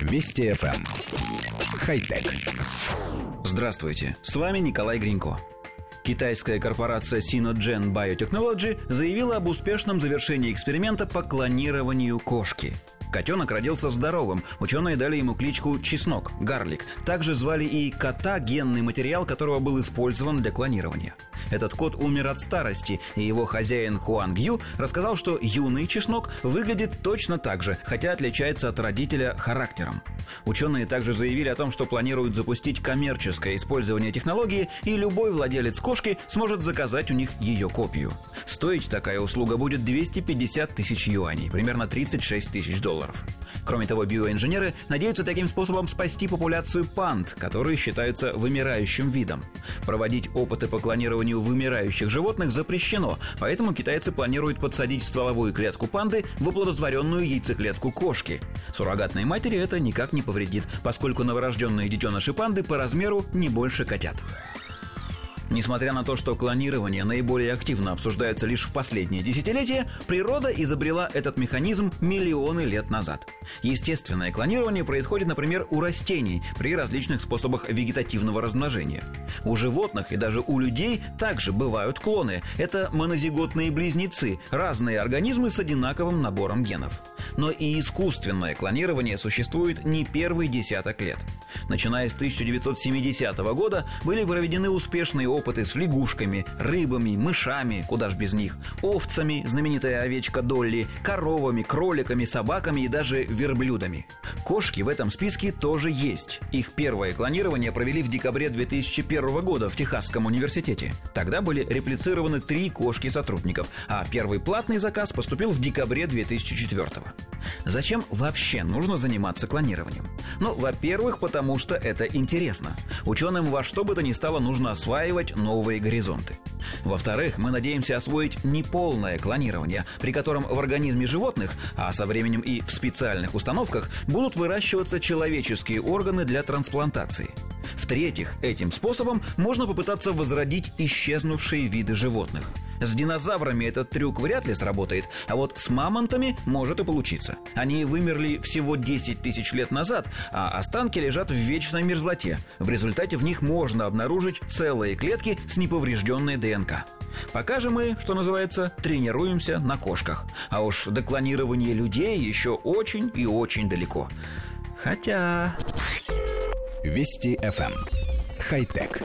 Вести FM. Эм. Хай-тек. Здравствуйте, с вами Николай Гринько. Китайская корпорация Sinogen Biotechnology заявила об успешном завершении эксперимента по клонированию кошки – Котенок родился здоровым. Ученые дали ему кличку Чеснок, Гарлик. Также звали и кота, генный материал которого был использован для клонирования. Этот кот умер от старости, и его хозяин Хуан Гью рассказал, что юный чеснок выглядит точно так же, хотя отличается от родителя характером. Ученые также заявили о том, что планируют запустить коммерческое использование технологии, и любой владелец кошки сможет заказать у них ее копию. Стоить такая услуга будет 250 тысяч юаней, примерно 36 тысяч долларов. Кроме того, биоинженеры надеются таким способом спасти популяцию панд, которые считаются вымирающим видом. Проводить опыты по клонированию вымирающих животных запрещено, поэтому китайцы планируют подсадить стволовую клетку панды в оплодотворенную яйцеклетку кошки. Суррогатной матери это никак не повредит, поскольку новорожденные детеныши панды по размеру не больше котят. Несмотря на то, что клонирование наиболее активно обсуждается лишь в последние десятилетия, природа изобрела этот механизм миллионы лет назад. Естественное клонирование происходит, например, у растений при различных способах вегетативного размножения. У животных и даже у людей также бывают клоны. Это монозиготные близнецы, разные организмы с одинаковым набором генов. Но и искусственное клонирование существует не первый десяток лет. Начиная с 1970 года были проведены успешные опыты с лягушками, рыбами, мышами, куда ж без них, овцами, знаменитая овечка Долли, коровами, кроликами, собаками и даже верблюдами. Кошки в этом списке тоже есть. Их первое клонирование провели в декабре 2001 года в Техасском университете. Тогда были реплицированы три кошки сотрудников, а первый платный заказ поступил в декабре 2004 Зачем вообще нужно заниматься клонированием? Ну, во-первых, потому что это интересно. Ученым во что бы то ни стало нужно осваивать новые горизонты. Во-вторых, мы надеемся освоить неполное клонирование, при котором в организме животных, а со временем и в специальных установках, будут выращиваться человеческие органы для трансплантации. В-третьих, этим способом можно попытаться возродить исчезнувшие виды животных – с динозаврами этот трюк вряд ли сработает, а вот с мамонтами может и получиться. Они вымерли всего 10 тысяч лет назад, а останки лежат в вечной мерзлоте. В результате в них можно обнаружить целые клетки с неповрежденной ДНК. Пока же мы, что называется, тренируемся на кошках. А уж до клонирования людей еще очень и очень далеко. Хотя... Вести FM. Эм. Хай-тек.